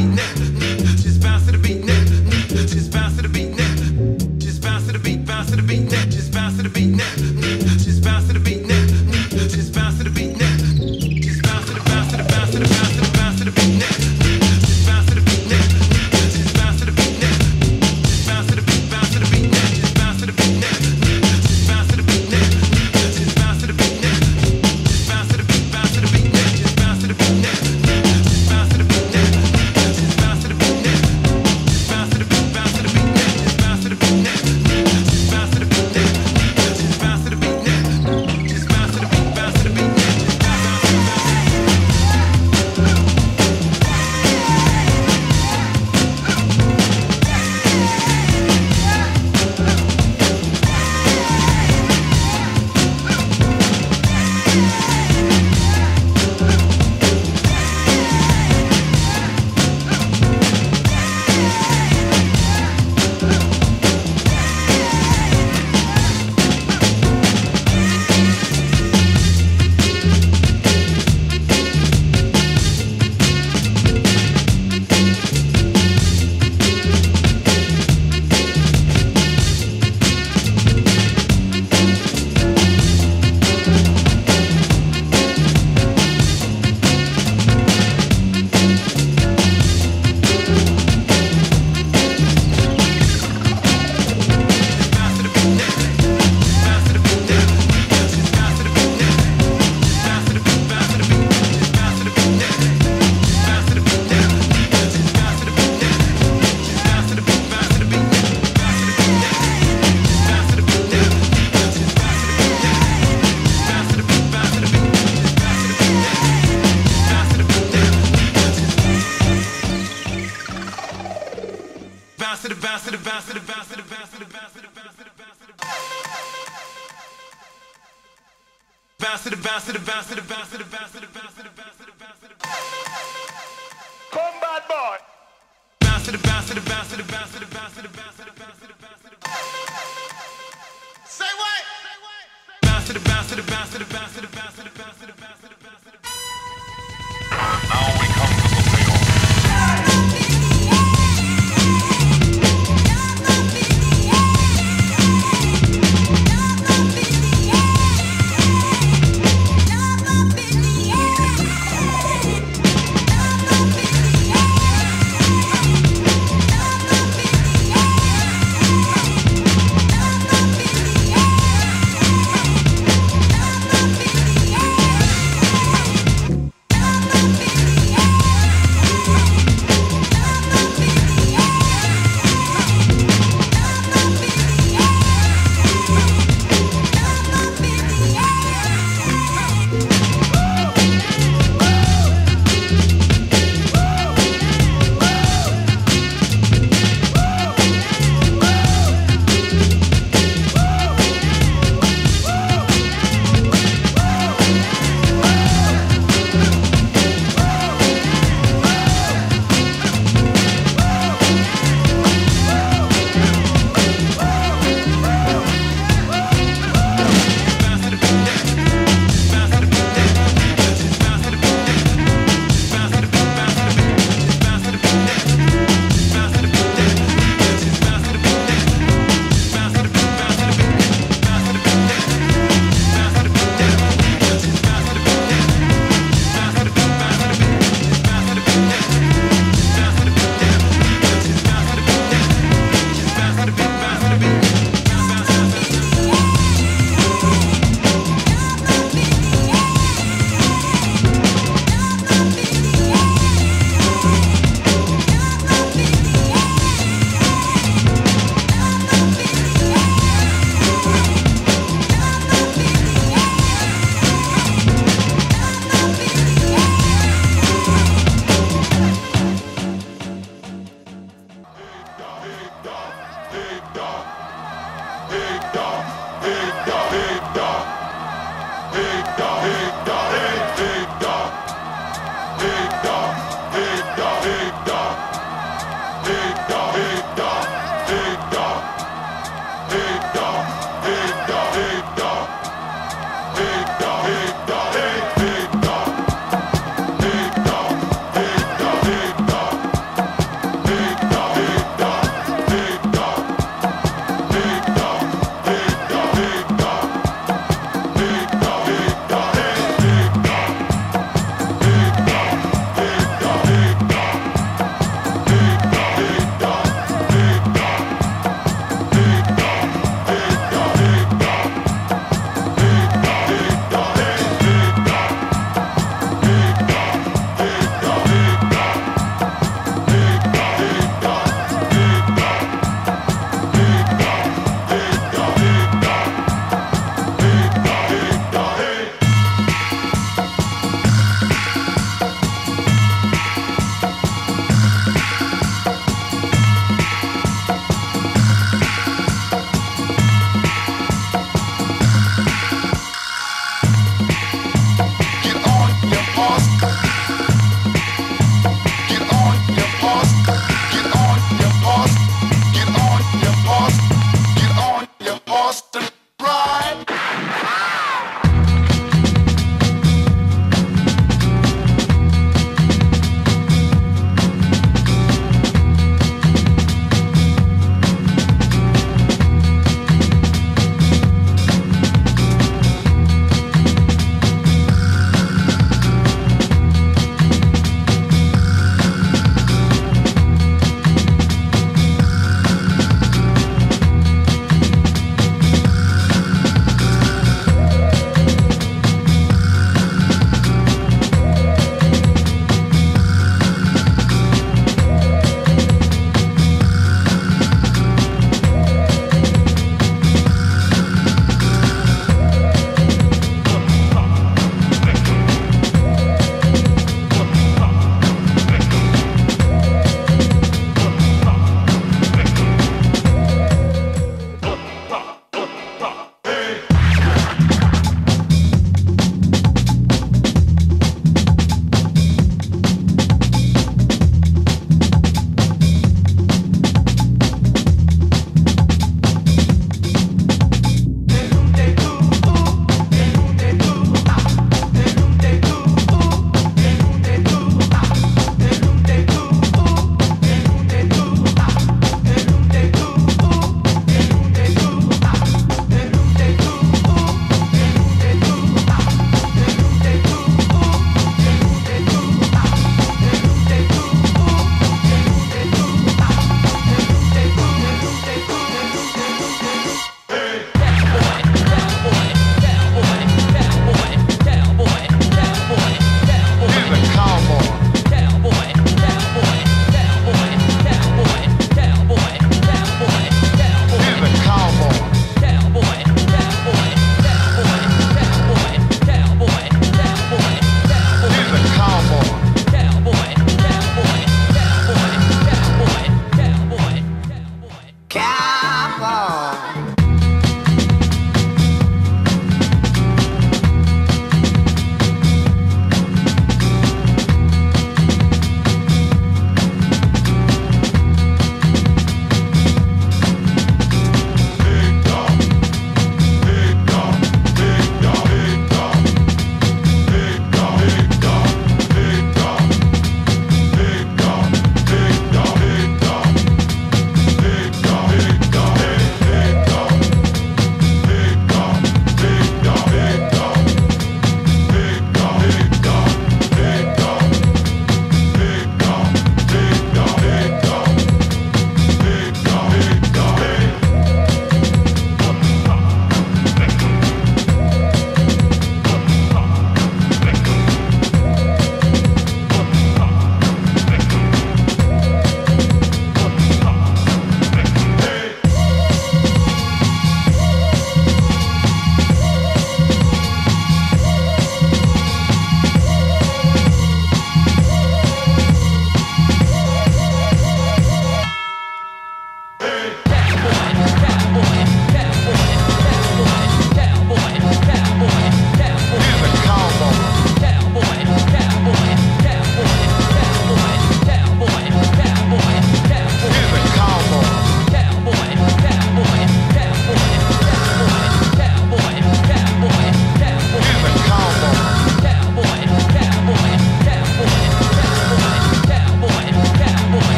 beat neck.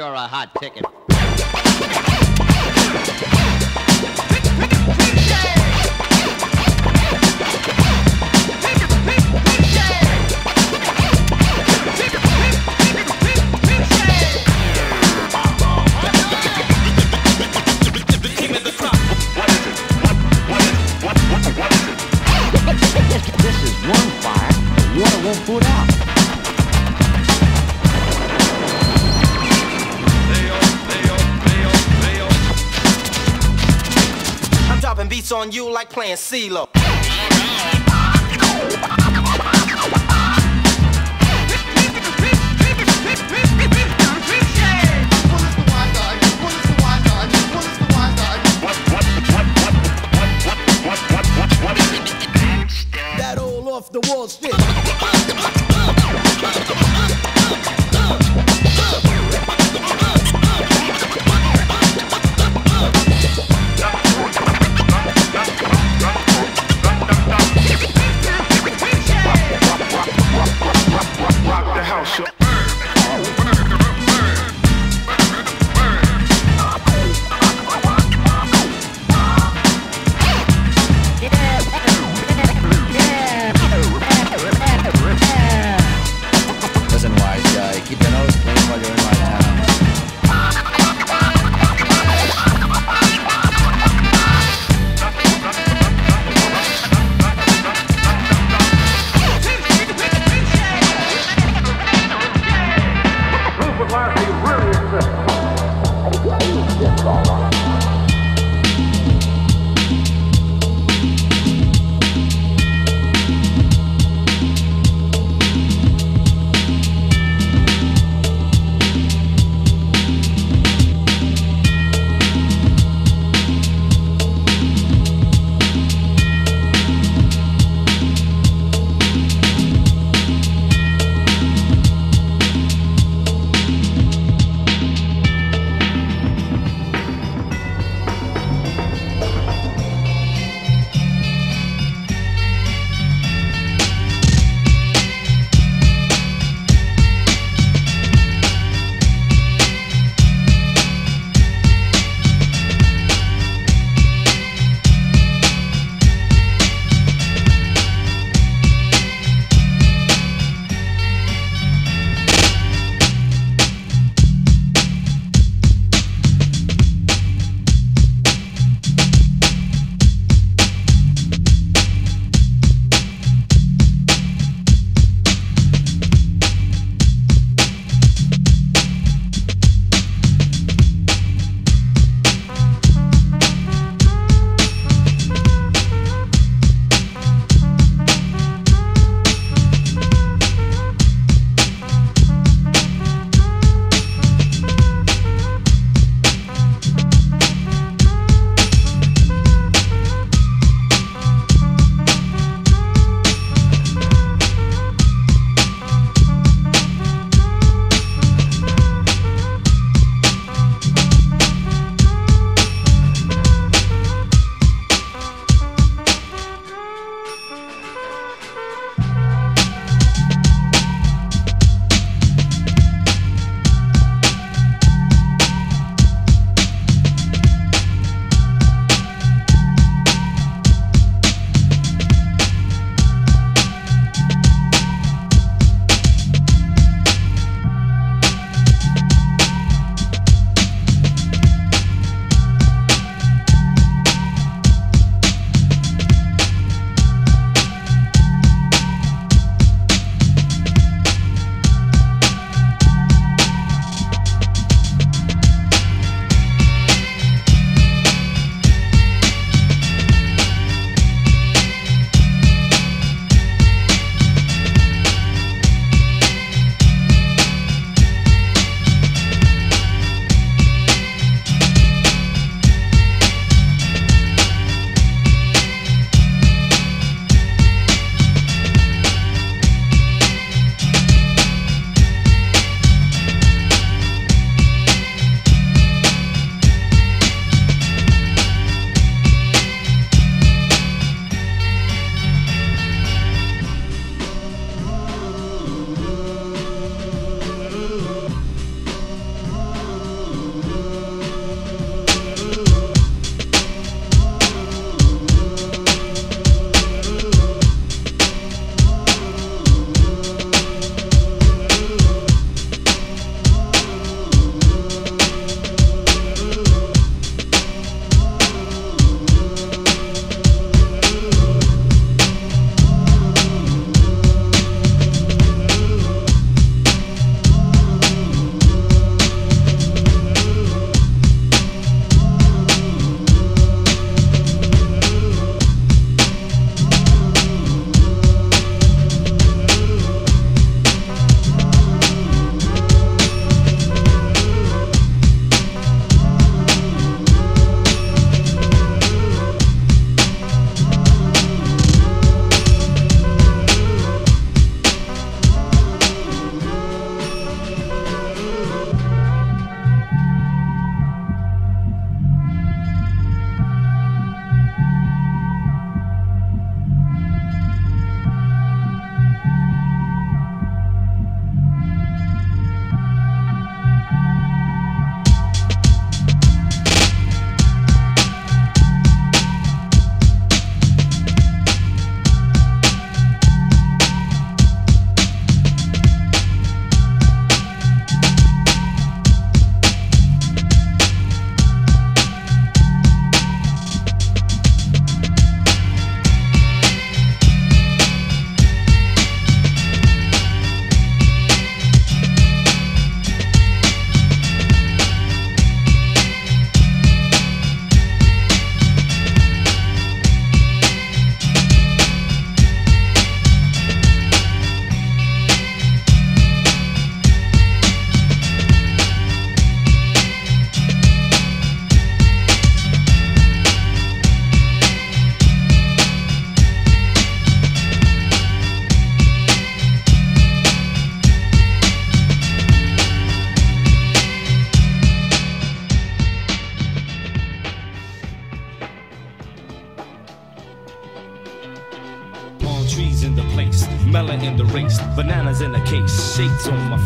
You're a hot playing CeeLo.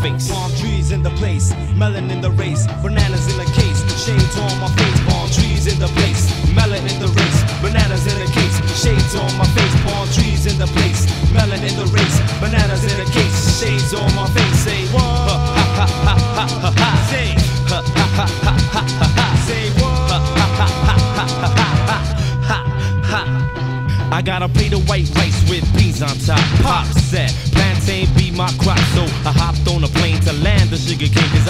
face. Palm trees in the place, melon in the race, bananas in a case, shades on my face. Palm trees in the place, melon in the race, bananas in a case, shades on my face. Palm trees in the place, melon in the race, bananas in a case, shades on my face. Say what? Ha ha ha ha ha ha. Say ha ha ha ha ha ha ha. Say what? Ha ha ha ha ha ha ha ha. I gotta play the white.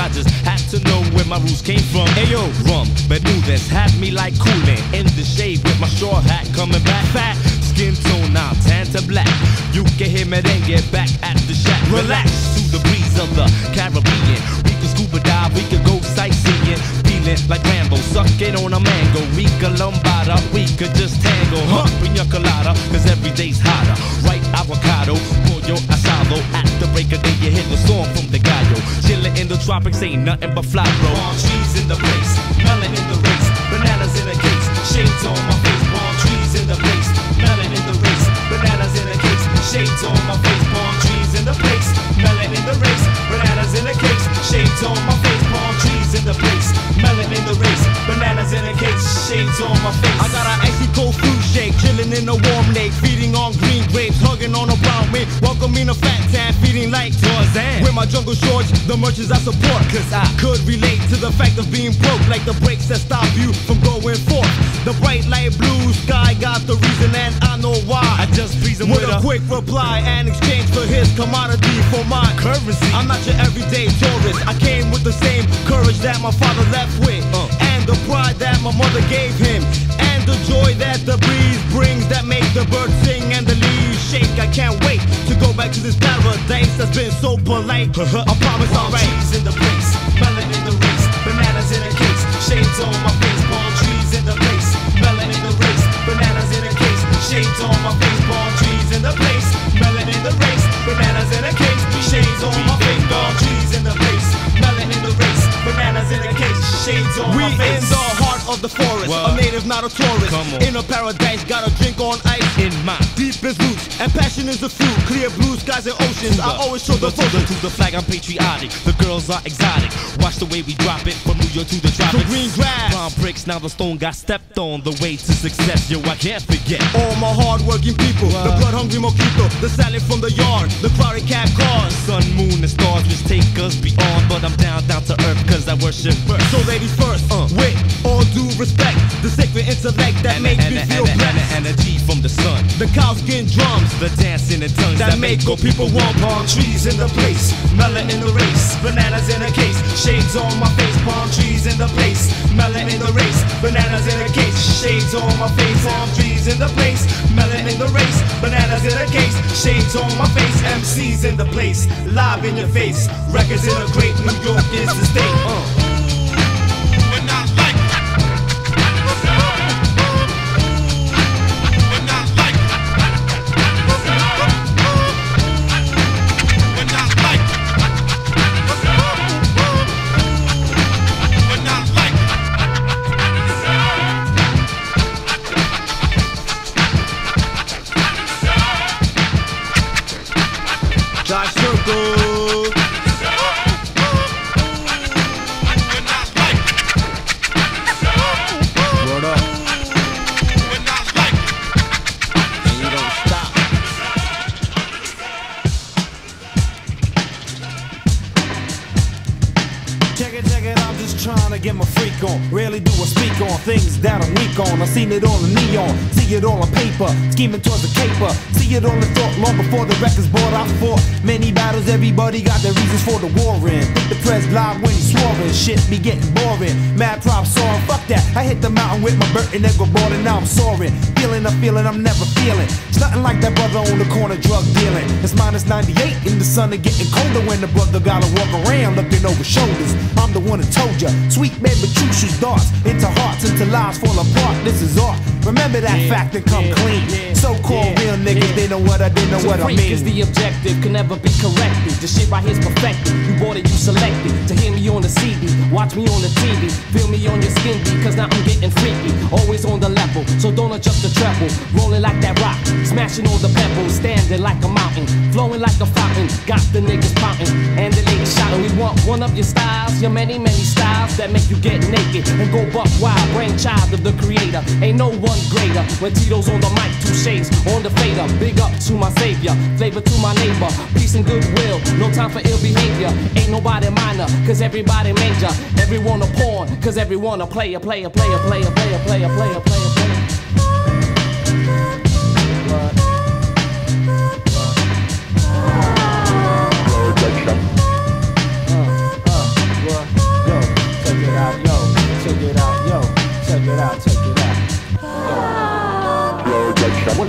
I just had to know where my roots came from. Ayo, rum, Bermudez had me like cooling. In the shade with my straw hat coming back. Fat skin tone now, tan to black. You can hear me then get back at the shack. Relax to the breeze of the Caribbean. We can scuba dive, we can go sightseeing. Feeling like Rambo, sucking on a mango. We could lambada, we could just tango. Huh, pina colada, cause every day's hotter. Right avocado, pollo asado. At the break of day, you hear the song from the gallo. Chillin' in the tropics, ain't nothing but fly, bro. Palm trees in the place, melon in the race, bananas in the case, shades on my face. Palm trees in the place, melon in the race, bananas in the case, shades on my face. Palm in the place, melon in the race, bananas in the case, shades on my face. Palm trees in the place, melon in the race, bananas in the case, shades on my face. I got an icy cold fruit shake, chilling in a warm lake, feeding on green grapes, hugging on a brown wing, welcoming a fat tan, feeding like Tarzan. With my jungle shorts, the merchants I support, cause I could relate to the fact of being broke, like the brakes that stop you from going forth. The bright light blue sky got the reason, and I know why. I just him with, with a quick reply and exchange for his commodity for my currency. I'm not your everyday tourist. I came with the same courage that my father left with, uh. and the pride that my mother gave him, and the joy that the breeze brings that makes the birds sing and the leaves shake. I can't wait to go back to this paradise that's been so polite. I promise I'll trees in the place, melon in the race, bananas in a case, shades on my face, palm trees in the place, melon in the race, bananas in a case, shades on my face, palm trees in the place, melon in the race, bananas in a case, shades on my face, palm trees in the place, melon in the race, bananas in a case, shades on my face. We in the heart of the forest, a native, not a tourist. In a paradise, got a drink on ice. In my deepest roots, and passion is the fruit. Clear blue skies and oceans. I always show the the, to the flag, I'm patriotic. The girls are exotic. Watch the way we drop it New to the tropics. green grass. Palm bricks, now the stone got stepped on. The way to success, yo, I can't forget. All my hard-working people, the blood-hungry mojito, the salad from the yard, the cloudy cat cars. Sun, moon, and stars which take us beyond. But I'm down, down to earth, cause I worship first. So ladies first, Uh. with all due respect, the sacred intellect that makes and, me and, feel and, and, blessed. and G from the sun. The cowskin drums The dancing and tongues that make good people want palm trees in the place, melon in the race, bananas in a case, shades on my face, palm trees in the place, melon in the race, bananas in a case, shades on my face, palm trees in the place, melon in the race, bananas in a case, shades on my face, MCs in the place, live in your face, records in a crate, New York is the state. Uh. I've seen it all in neon, see it all on paper, scheming towards the caper. See it all in thought long before the record's bought. I fought many battles, everybody got their reasons for the war in. The press live when he's swerving, shit be getting boring. Mad prop song, fuck that. I hit the mountain with my Burton Negro board and now I'm soaring. Feeling a feeling I'm never feeling. It's nothing like that brother on the corner drug dealing. It's minus 98 in the sun and getting colder when the brother gotta walk around looking over shoulders. I'm the one that told ya. Sweet baby chooses darts into hearts, into lives fall apart. This is art. Remember that fact and come clean. So-called real niggas, they know what I did, know what I mean. is the objective, can never be corrected. The shit right here's perfected. You bought it, you selected. To hear me on the CD, watch me on the TV, feel me on your skin beat, cause now I'm getting freaky. Always on the level, so don't adjust the treble, rolling like that rock, smashing all the pebbles, standing like a mountain, flowing like a fountain, got the niggas pouting, and the ladies shouting. We want one of your styles, your many, many styles that make you get naked and go buck wild, brainchild of the creator. Ain't no one greater. When Tito's on the mic, two shades on the fader. Big up to my savior, flavor to my neighbor, peace and goodwill. No time for ill behavior. Ain't nobody minor, cause everybody major. Everyone a pawn, cause everyone a player, player, player, player, player, player, player, player. player.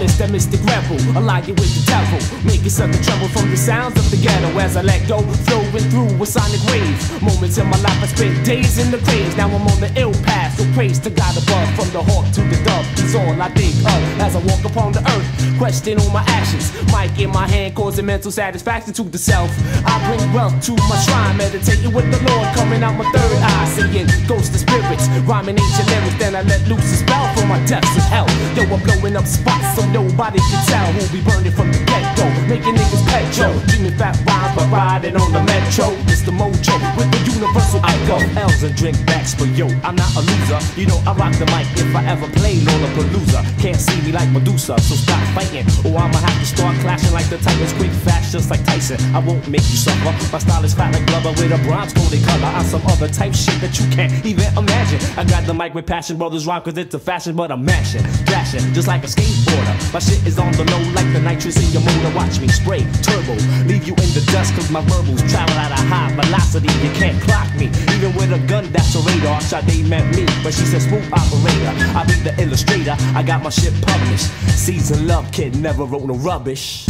It's that mystic rebel, allied with the devil. Making something trouble from the sounds of the ghetto as I let go, flowing through a sonic wave. Moments in my life, I spent days in the grave. Now I'm on the ill path, so praise to God above. From the hawk to the dove, It's all I think of as I walk upon the earth. Question on my actions, mic in my hand, causing mental satisfaction to the self. I bring wealth to my shrine, meditating with the Lord, coming out my third eye, seeing ghosts and spirits, rhyming ancient lyrics. Then I let loose a spell from my depths of hell. Yo, I'm blowing up spots so nobody can tell who'll be burning from the get-go, making niggas petrol. Dreaming fat rhymes, but riding on the metro. It's the mojo with the universal echo. L's and drink backs, but yo, I'm not a loser. You know I rock the mic if I ever play on a palooza. Can't see me like Medusa, so stop fighting, or I'ma have to start clashing like the Titans, quick fast, just like Tyson. I won't make you suffer. My style is fat like blubber with a bronze coated color. I'm some other type shit that you can't even imagine. I got the mic with passion, brothers rhyme cause it's a fashion, but I'm mashing, dashing, just like a skateboarder. My shit is on the low like the nitrous in your motor. Watch me spray turbo, leave you in the dust cause my verbals travel at a high velocity. You can't clock me, even with a gun that's a radar. Sade met me, but she said smooth operator. I be the illustrator, I got my shit published. Season love kid never wrote no rubbish.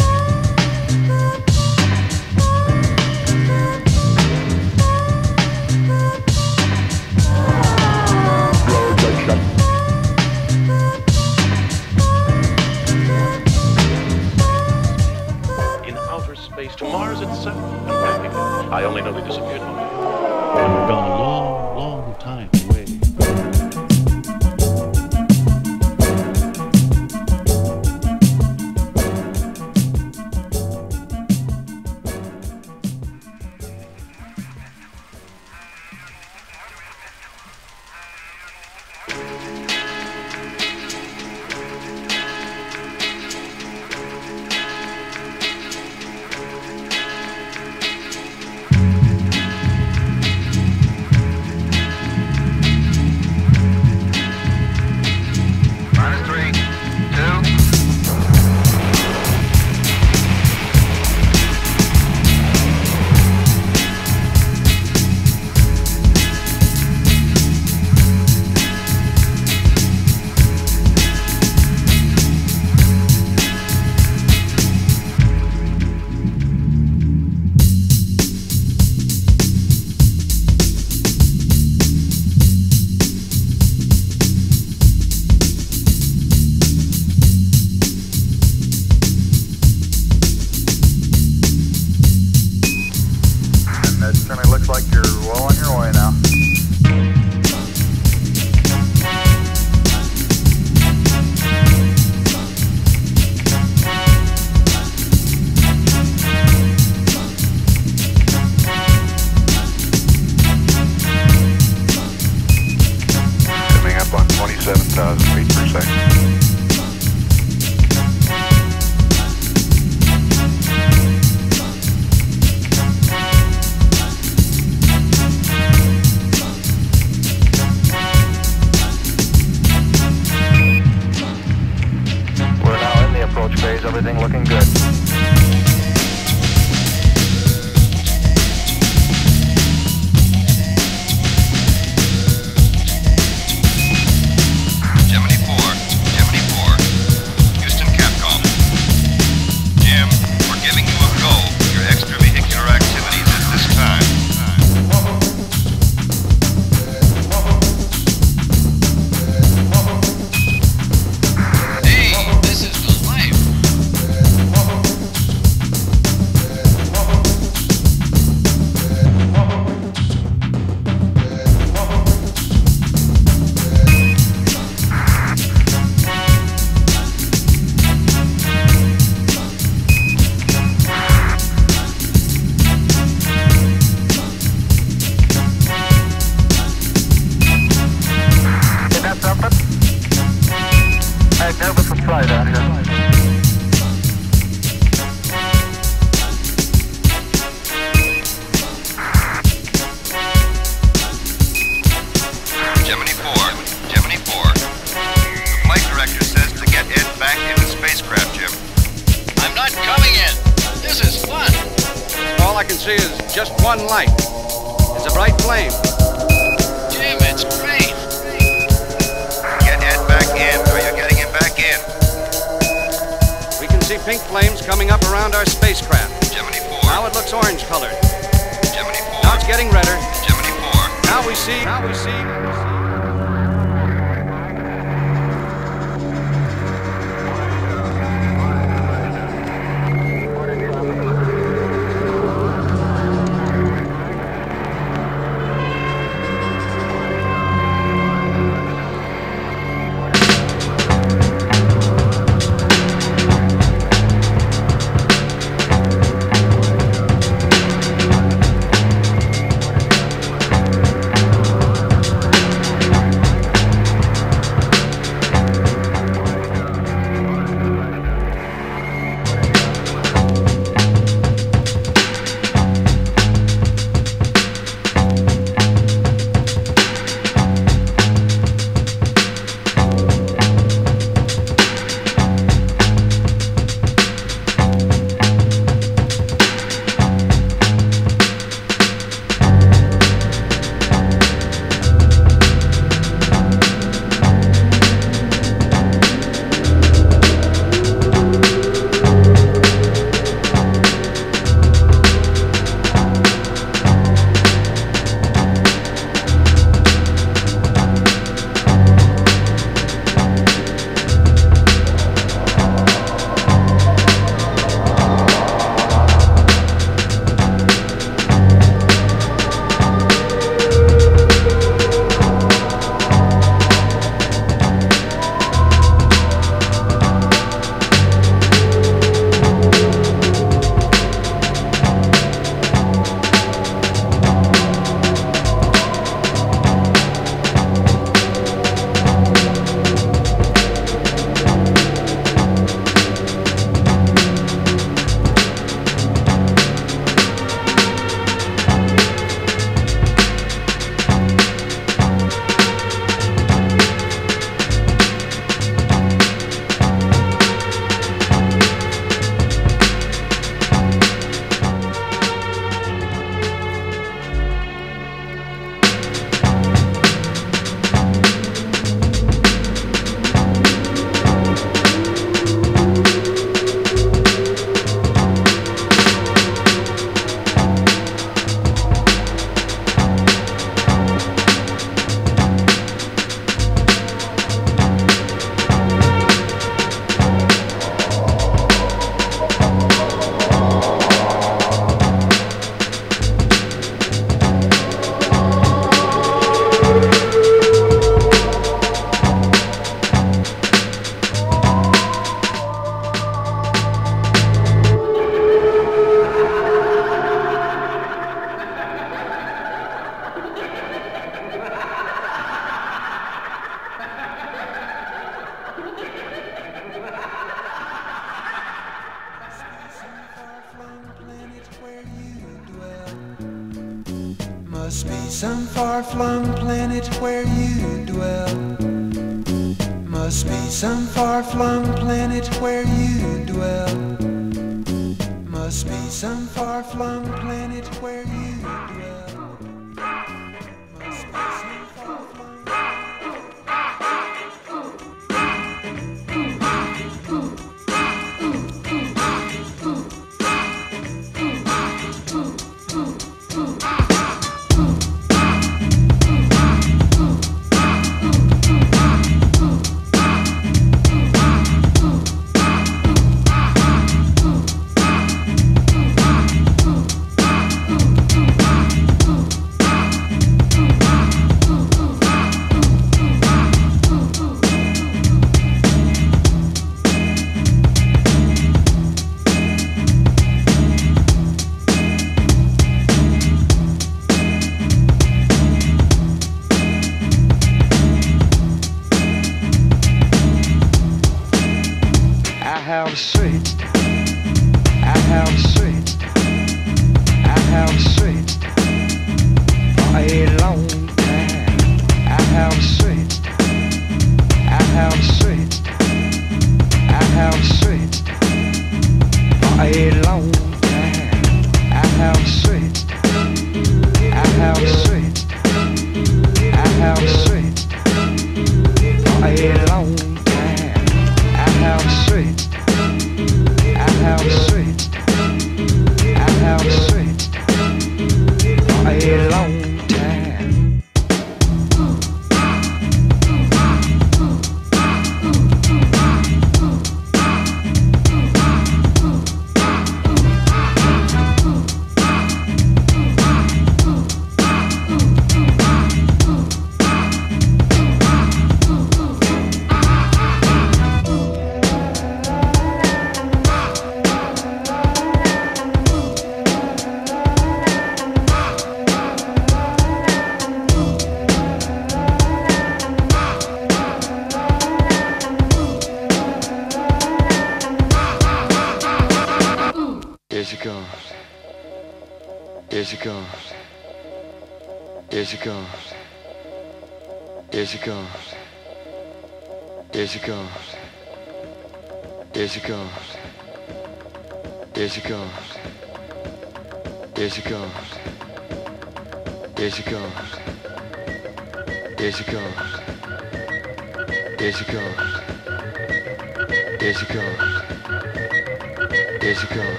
I only know they disappeared.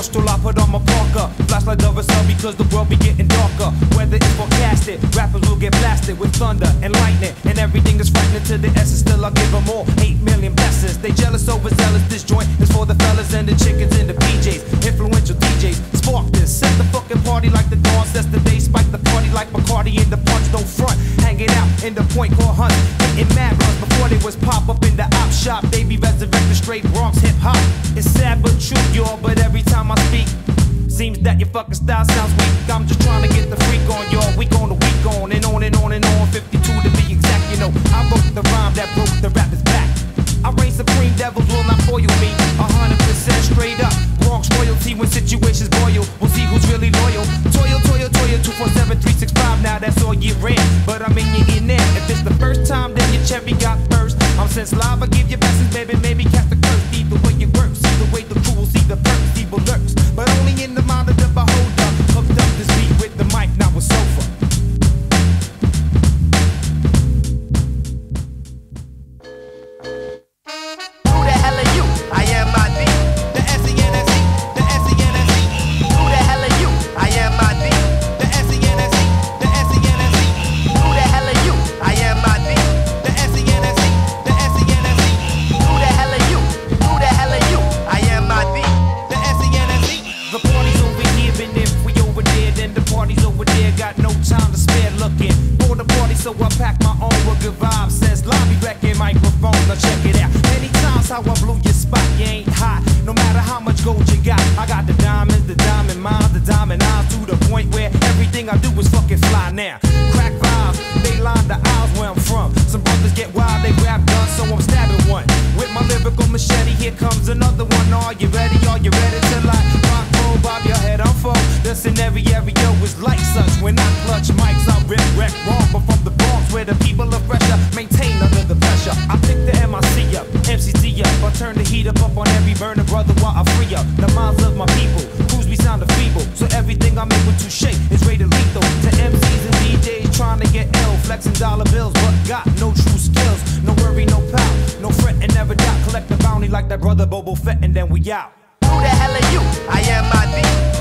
Us I put on my parker. Flashlight of a sun because the world be getting darker. Weather is forecasted, rappers will get blasted with thunder and lightning. And everything is frightening to the essence. Still, I give them all 8 million blessings. They jealous, overzealous. This joint is for the fellas and the chickens and the PJs. Influential DJs. Spark this, set the fucking party like the dawn sets the day. Spike the party like Bacardi in the punch, don't front. Hanging out in the point called Hunt. Getting mad runs before they was pop up in the op shop. They be resurrected straight Bronx hip hop. It's sad but true, y'all. But every time I speak, seems that your fucking style sounds weak. I'm just trying to get the freak on, y'all. Week on the week on and on and on and on. 52 to be exact, you know. I wrote the rhyme that broke the rapper's back. I reign supreme, devils will not foil me. Hundred percent straight up. Bronx royalty when situations boil. We'll see who's really loyal. Toil, toil, toil, 247, 365. Now that's all you in. But I'm in your ear now. If it's the first time, then your cherry got first. I'm Sense Live, I give you blessings, baby. Maybe cast the curse. Either way it works. Either way the crew see the perks. Evil lurks. But only in the mind of the beholder. Check it out. Many times how I blew your spot, you ain't hot. No matter how much gold you got, I got the diamonds, the diamond minds, the diamond eyes to the point where everything I do is fucking fly now. Crack vibes, they line the aisles where I'm from. Some brothers get wild, they grab guns, so I'm stabbing one. With my lyrical machete, here comes another one. Are you ready? Are you ready to like rock, roll, bob your head on full? The scenario is like such. When I clutch mics, I rip, wreck, wrong. But from the Bronx, where the people are fresher, turn the heat up, up on every burner, brother, while I free up the minds of my people. Crews be sound feeble, so everything I'm able to shake is rated lethal. To MCs and DJs trying to get ill, flexing dollar bills, but got no true skills. No worry, no pout, no fret, and never doubt. Collect the bounty like that brother Boba Fett, and then we out. Who the hell are you? I am my D.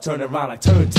turn around like turntables.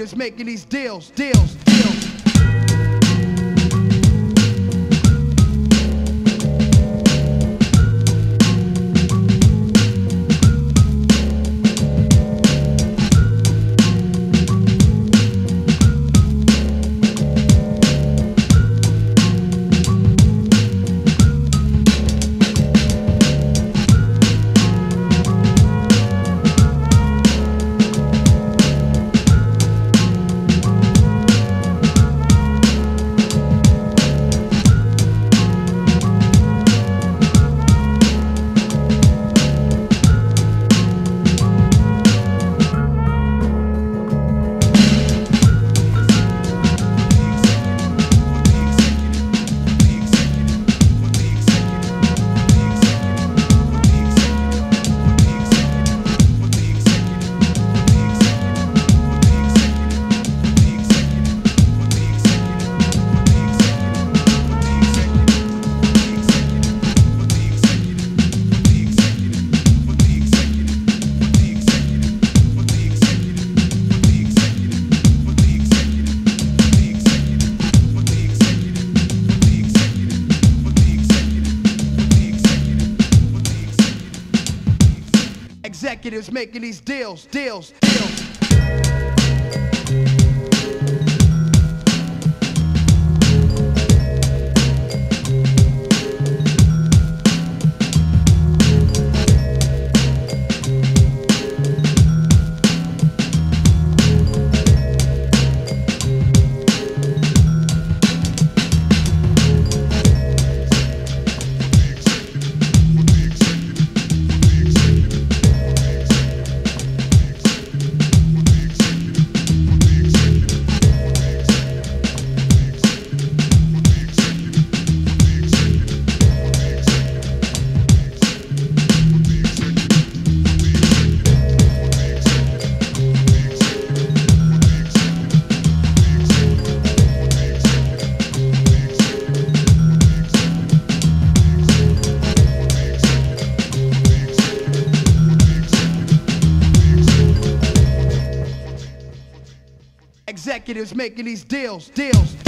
is making these deals, deals. Is making these deals, deals, Is making these deals, deals.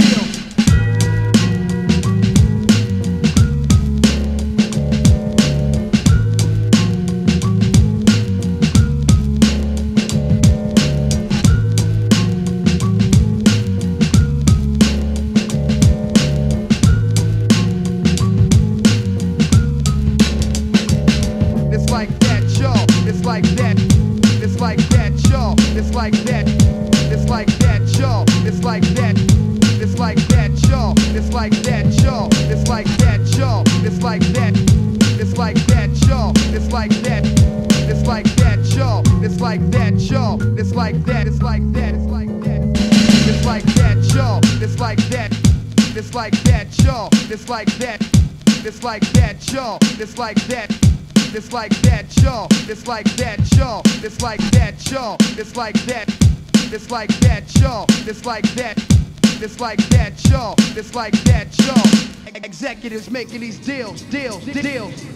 It's like that. It's like that, y'all. It's like that, y'all. It's like that, y'all. It's like that. It's like that, y'all. It's like that. It's like that, y'all. It's like that, y'all. Executives making these deals, deals, deals.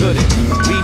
Good.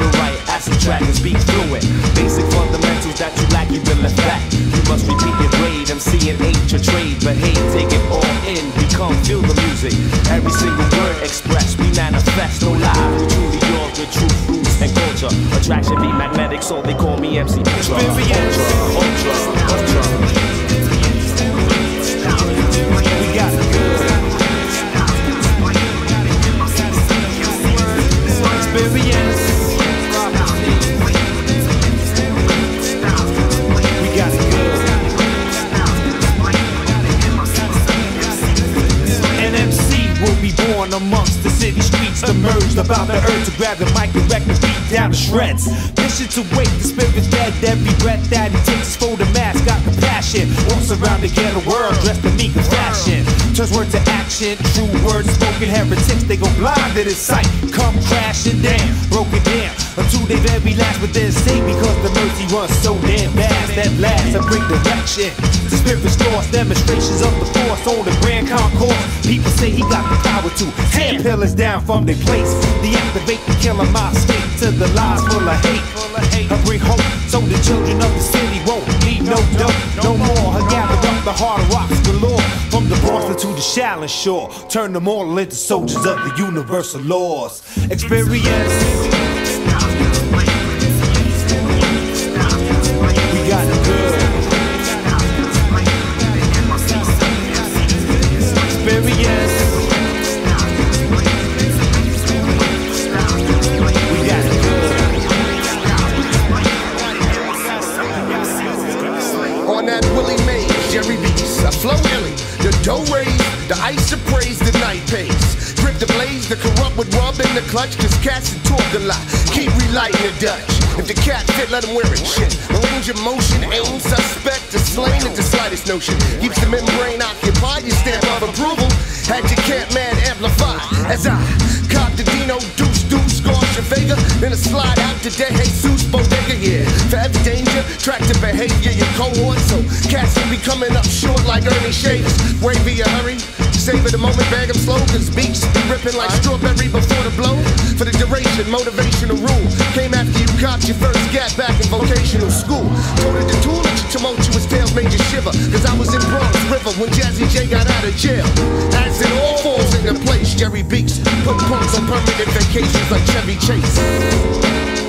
His sight. Come crashing down, they very last, but then say because the mercy runs so damn fast that blast and bring direction. The spirit's lost, demonstrations of the force on the grand concourse. People say he got the power to tear pillars down from their place. Deactivate the killer mind state to the lies full of hate. I bring hope so the children of the city won't need no dope no more. I gather up the hard rocks galore from the Boston to the Shallon Shore. Turn them all into soldiers of the universal laws. Experience. Let him wear it. Shit. Arrange your motion, aim, suspect, is slain at the slightest notion. Keeps the membrane occupied, your stamp of approval. Had your camp man amplified. As I cop the Dino, deuce, deuce, your Vega. Then a slide out to De Jesus Bodega, yeah. Forever danger, track the behavior, your cohort. So cats will be coming up short like Ernie Shavers. Wavy, a hurry. Savor the moment, bag 'em slow, cause beats be ripping like strawberry before the blow. For the duration, motivational rule. Came after you copped your first gap back in vocational school. Told it the tool tumultuous tales made you shiver. Cause I was in Bronx River when Jazzy Jay got out of jail. As it all falls into place, Jerry Beats put punks on permanent vacations like Chevy Chase.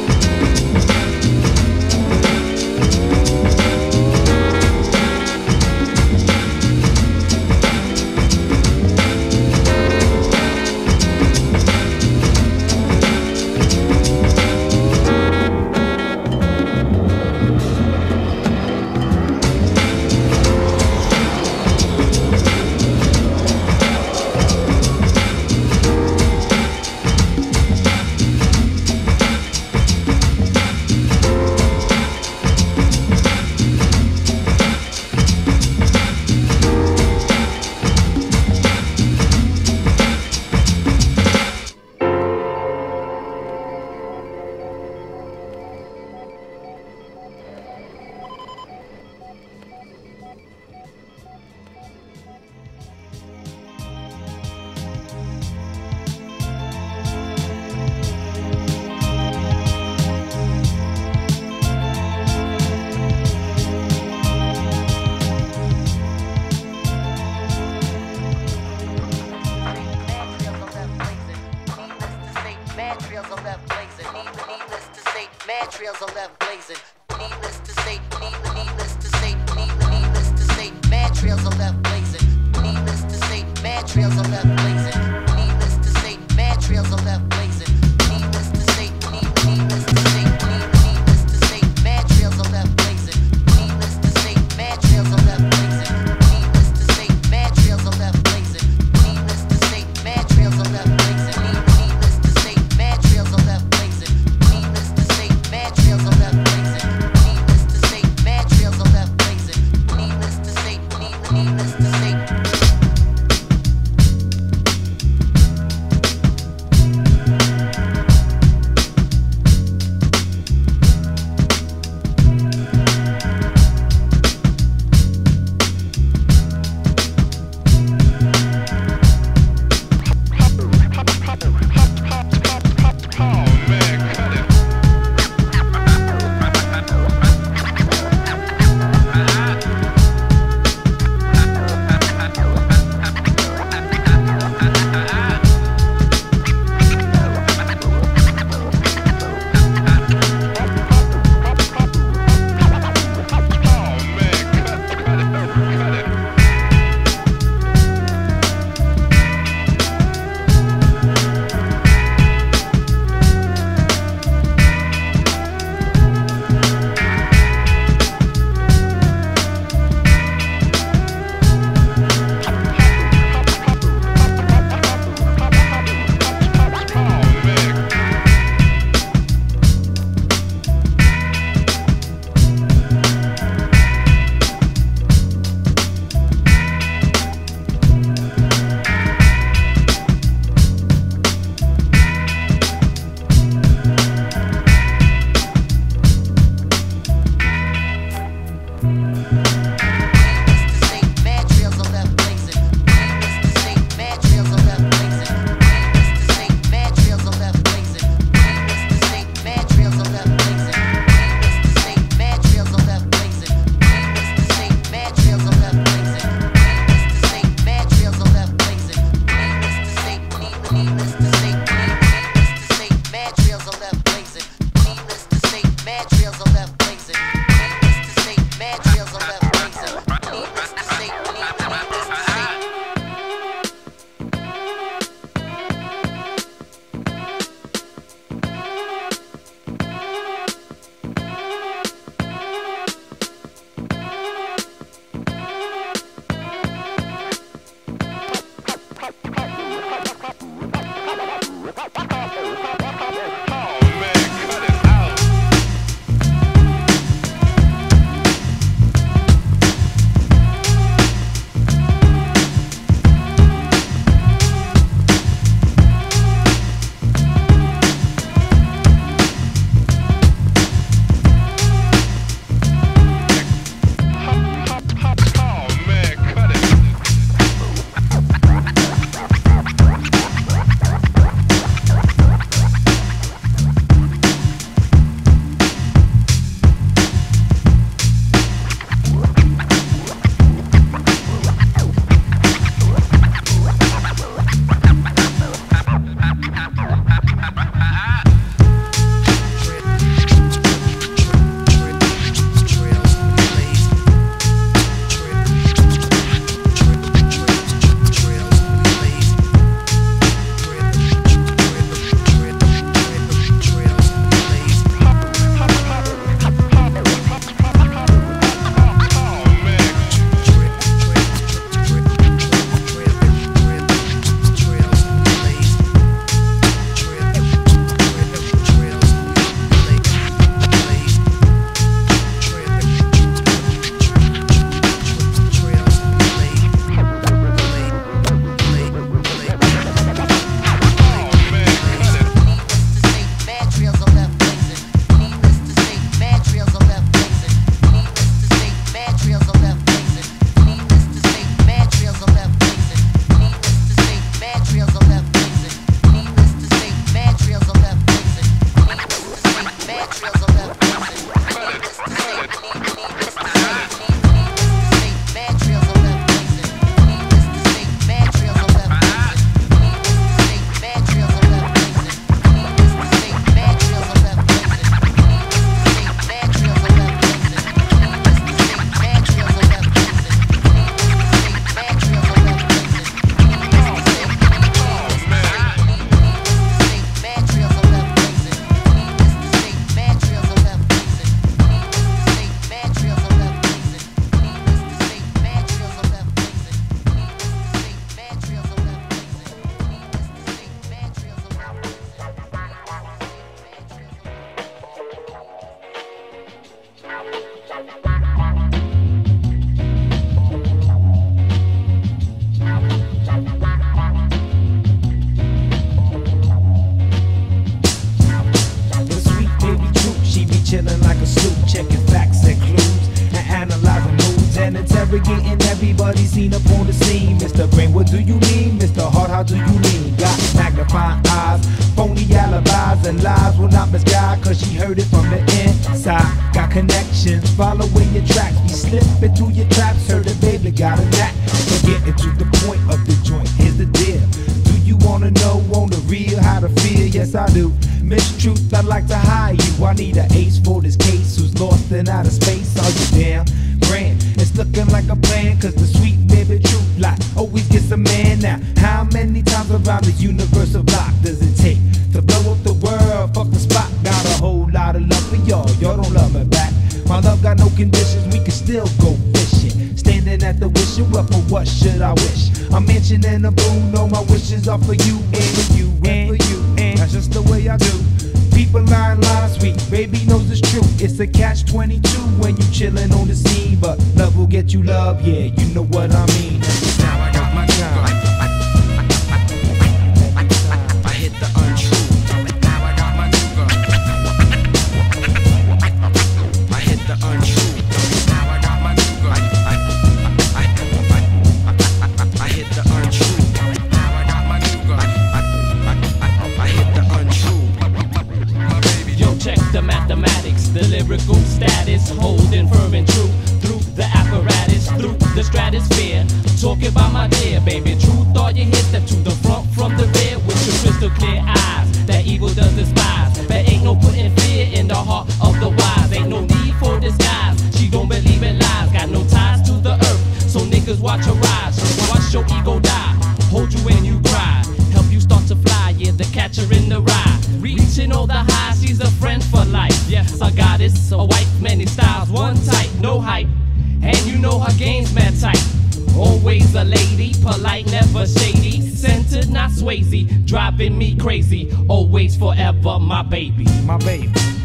Driving me crazy. Always, forever, my baby. My baby.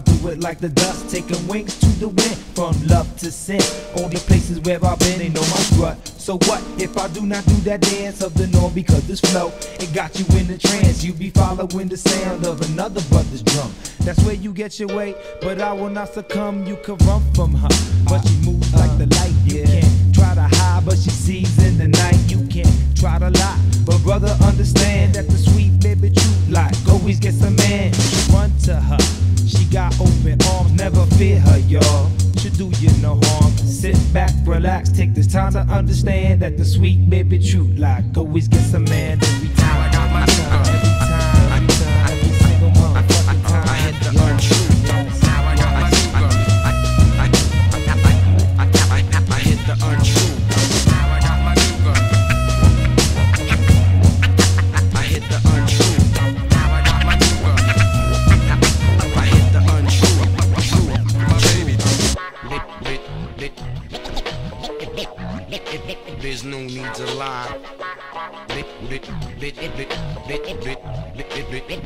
I do it like the dust, taking wings to the wind. From love to sin, all the places where I've been, they know my strut. So what if I do not do that dance of the norm because this flow it got you in the trance? You be following the sound of another brother's drum. That's where you get your way, but I will not succumb. You can run from her, but she moves like the light. You can't try to hide, but she sees in the night. You can't try to lie, but brother understand that the sweet baby like always gets a man. Run to her. She got open arms, never fear her, y'all. Should do you no harm. Sit back, relax, take this time to understand that the sweet baby truth like always gets a man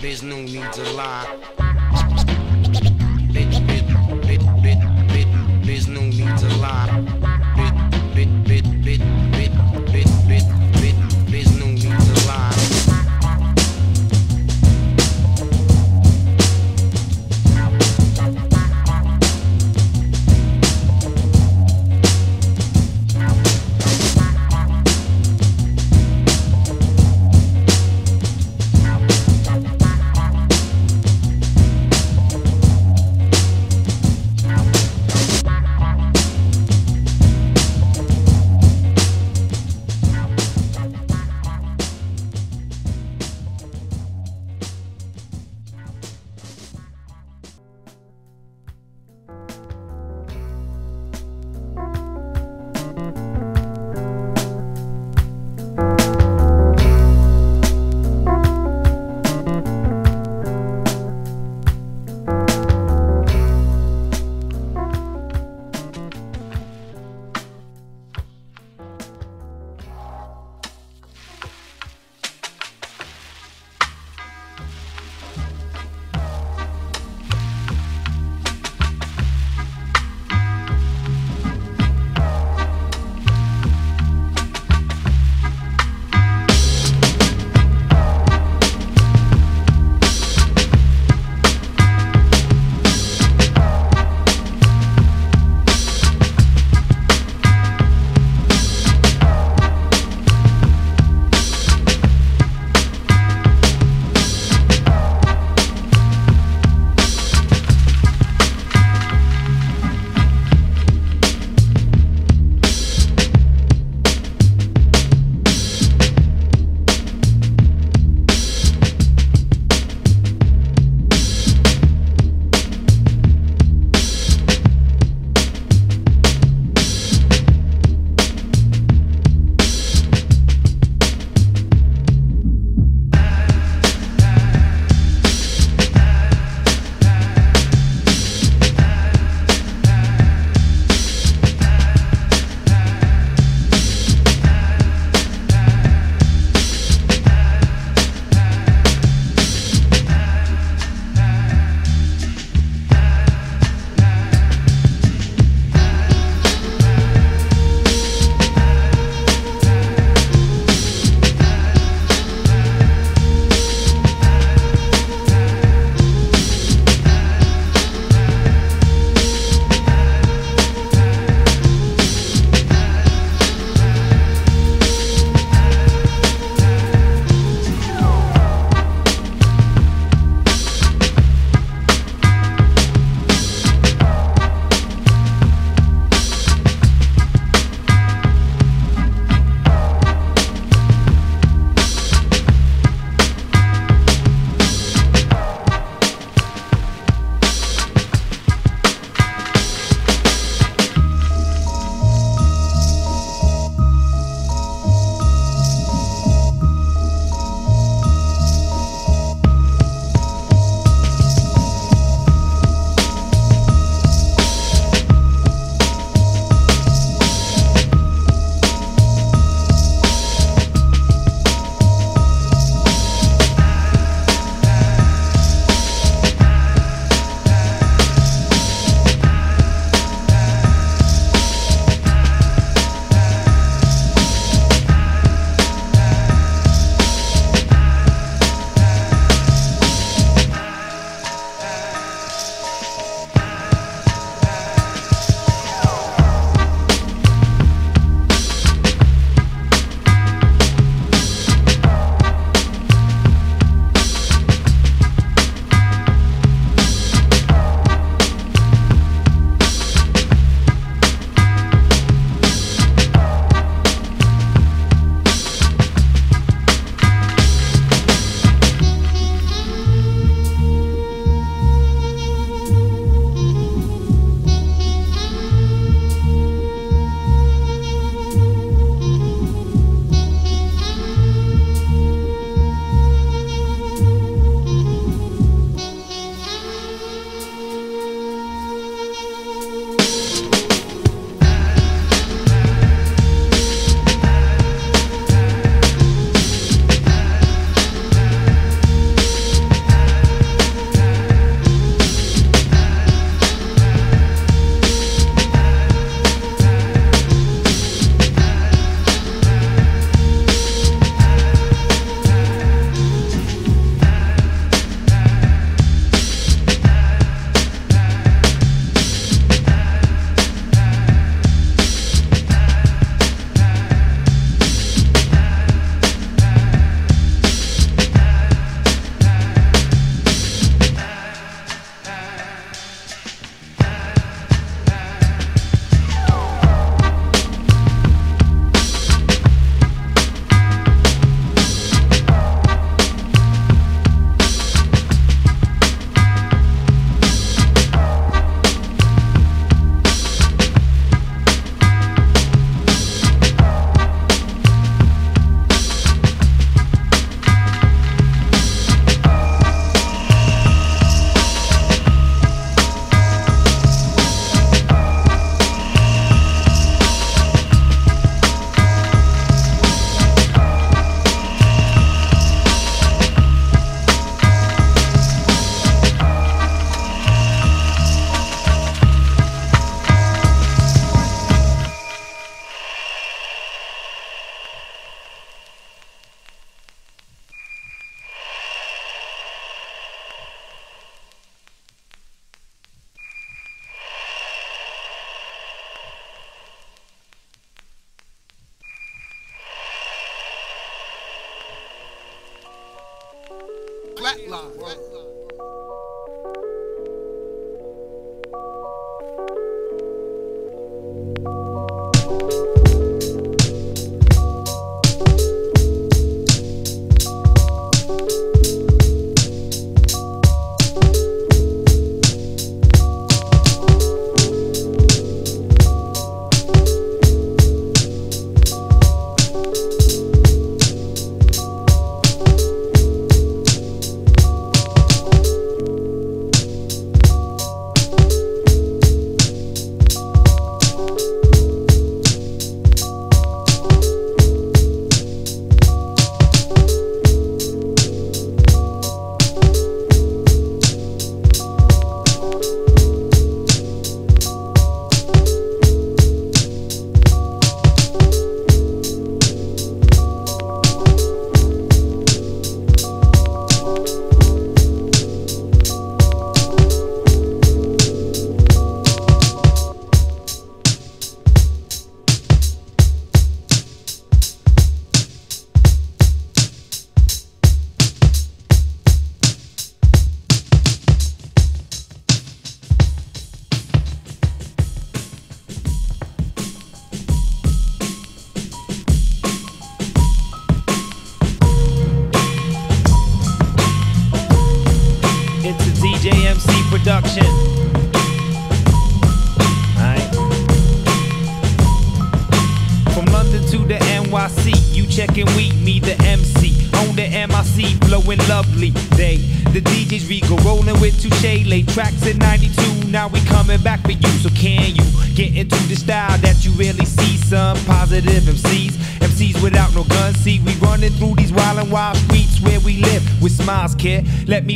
There's no need to lie. There's no need to lie.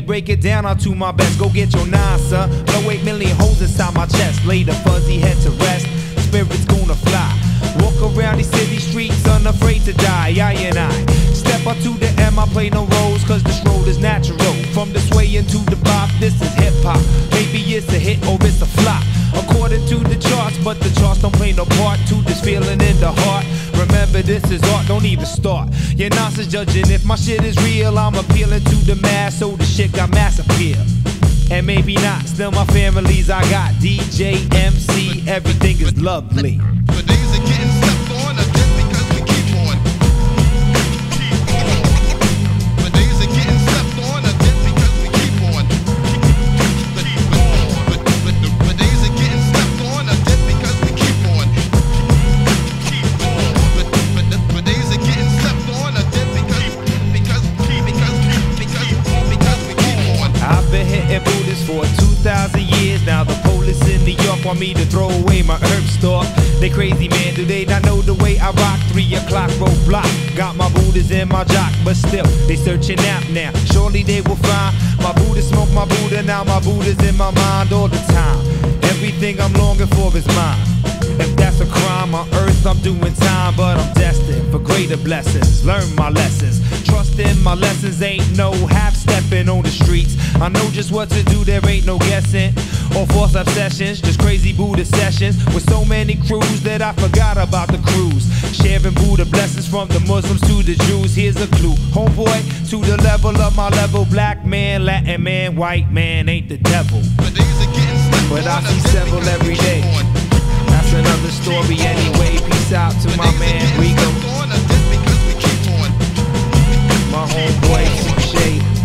Break it down, I'll do my best. Go get your nine, son. Blow eight million holes inside my chest. Lay the fuzzy head this is art, don't even start. Your nonsense judging if my shit is real. I'm appealing to the mass, so the shit got mass appeal. And maybe not, still my family's I got DJ, MC, everything is lovely. Me to throw away my herb store. They crazy, man. Do they not know the way I rock? Three o'clock roadblock. Got my Buddhas in my jock, but still, they searching out now. Surely they will find my Buddha smoke my Buddha. Now my Buddha's in my mind all the time. Everything I'm longing for is mine. If that's a crime on earth, I'm doing time, but I'm destined for greater blessings. Learn my lessons. Trust in my lessons, ain't no half stepping on the streets. I know just what to do, there ain't no guessing. Or false obsessions, just crazy Buddha sessions with so many crews that I forgot about the cruise. Sharing Buddha blessings from the Muslims to the Jews. Here's a clue, homeboy, to the level of my level. Black man, Latin man, white man ain't the devil. But I see several every day. That's another story anyway. Peace out to my man Rico. My homeboy Touche.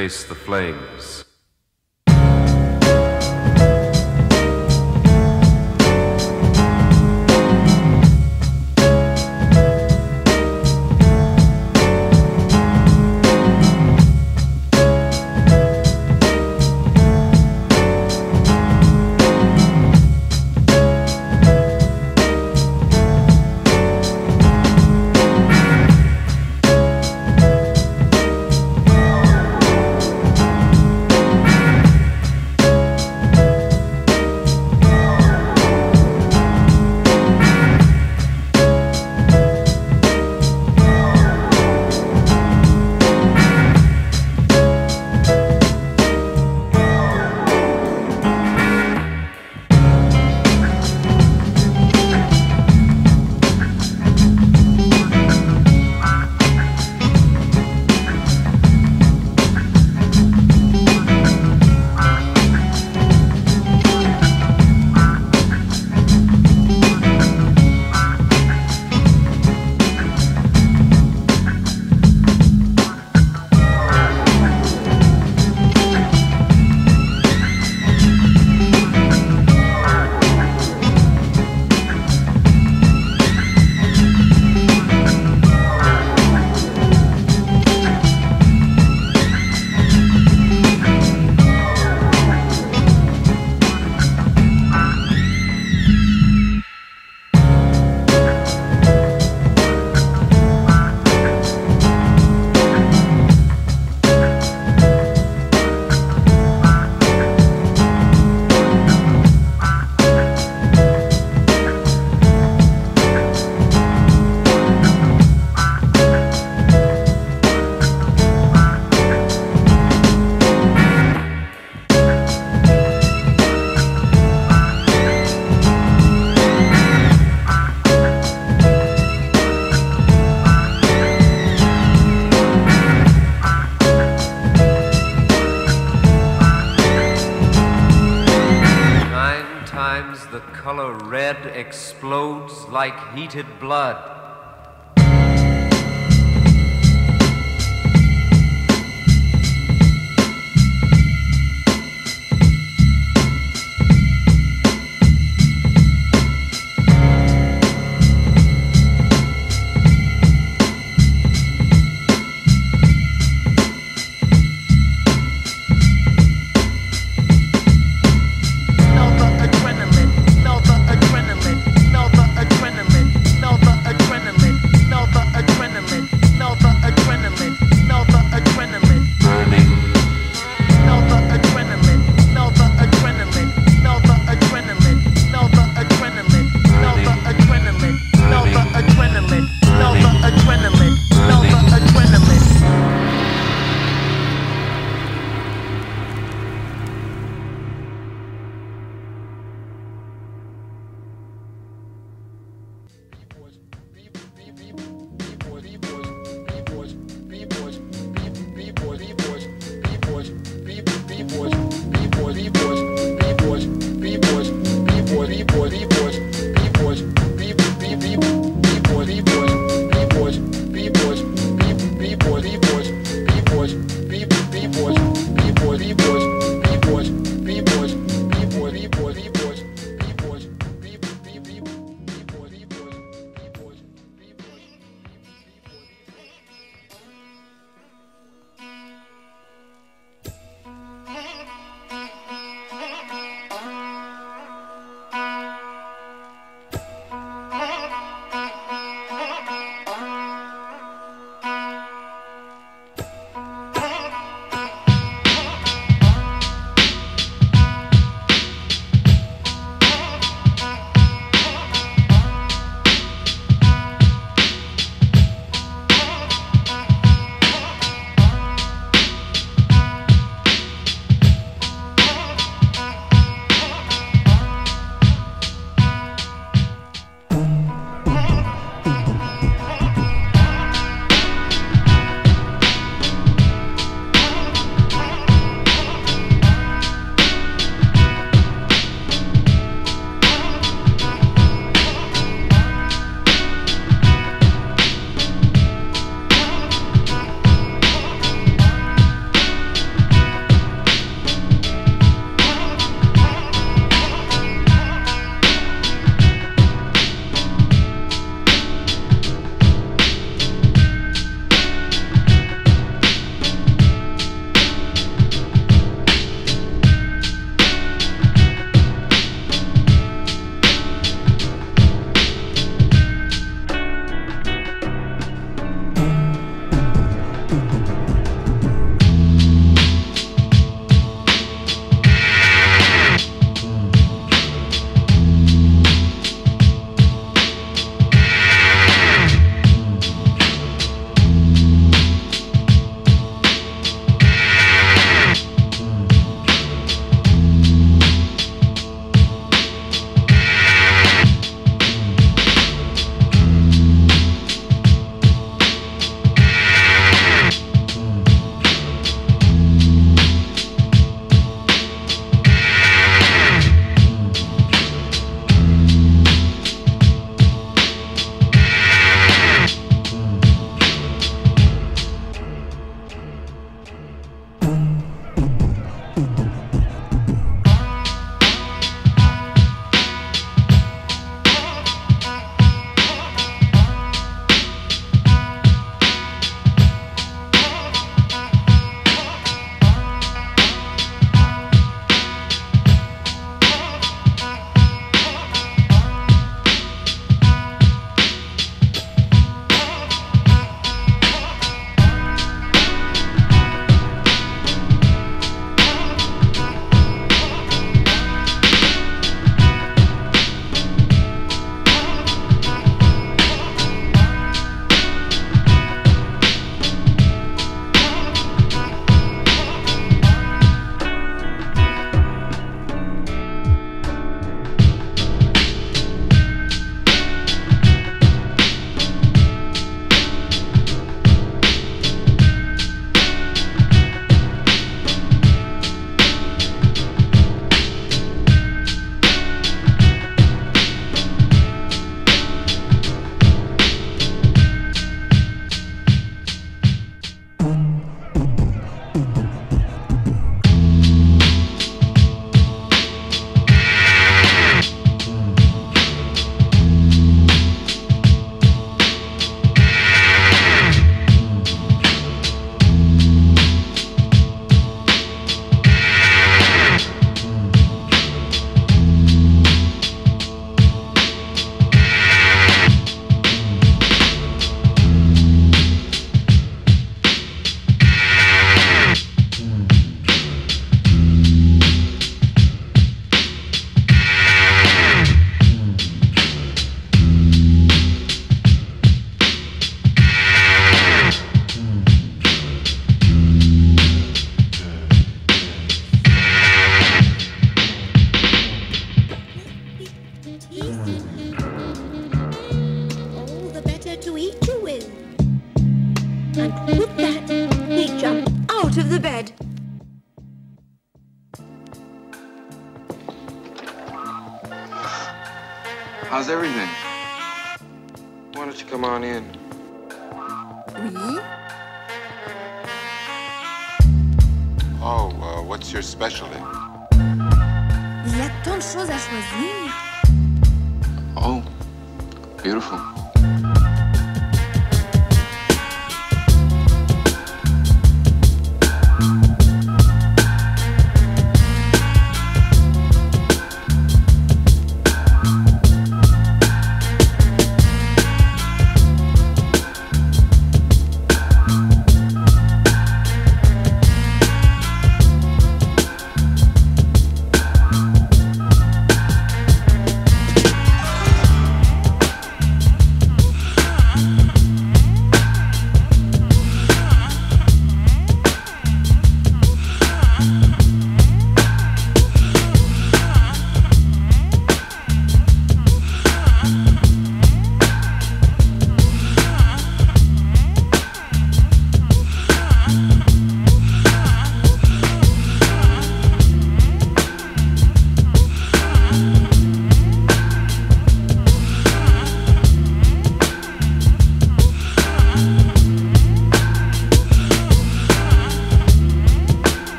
Face the flames.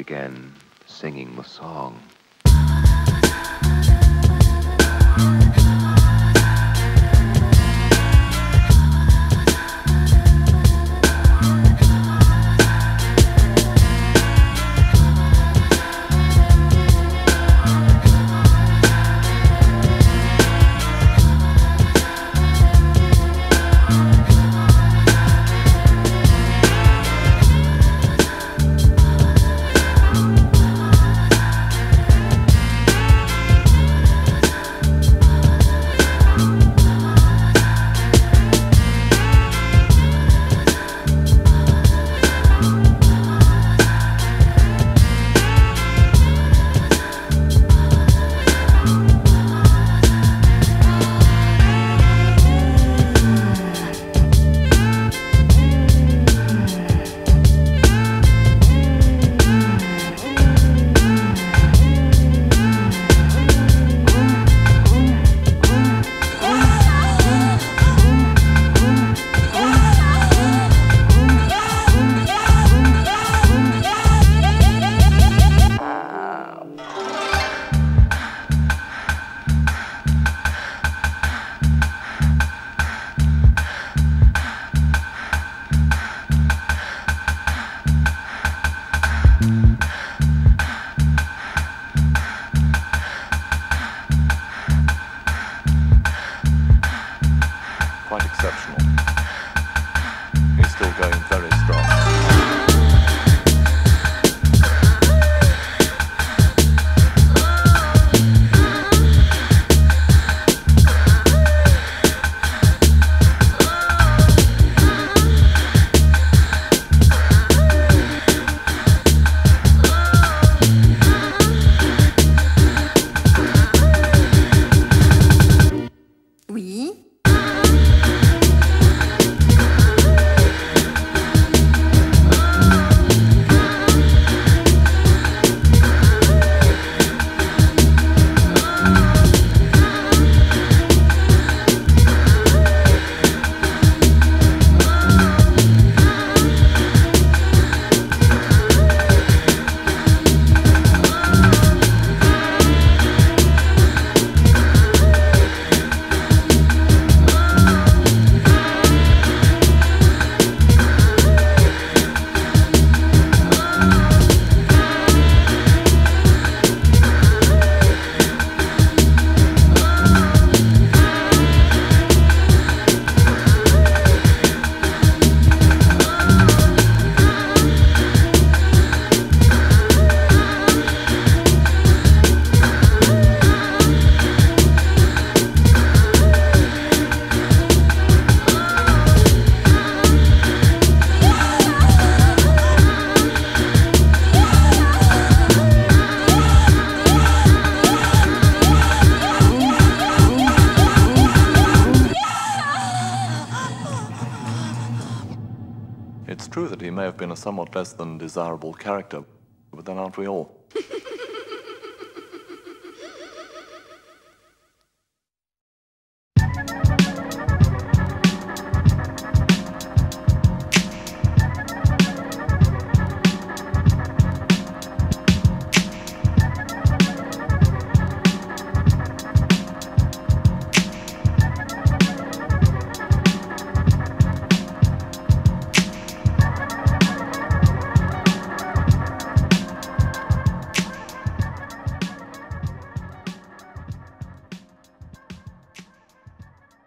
Began singing the song. A somewhat less than desirable character, but then aren't we all?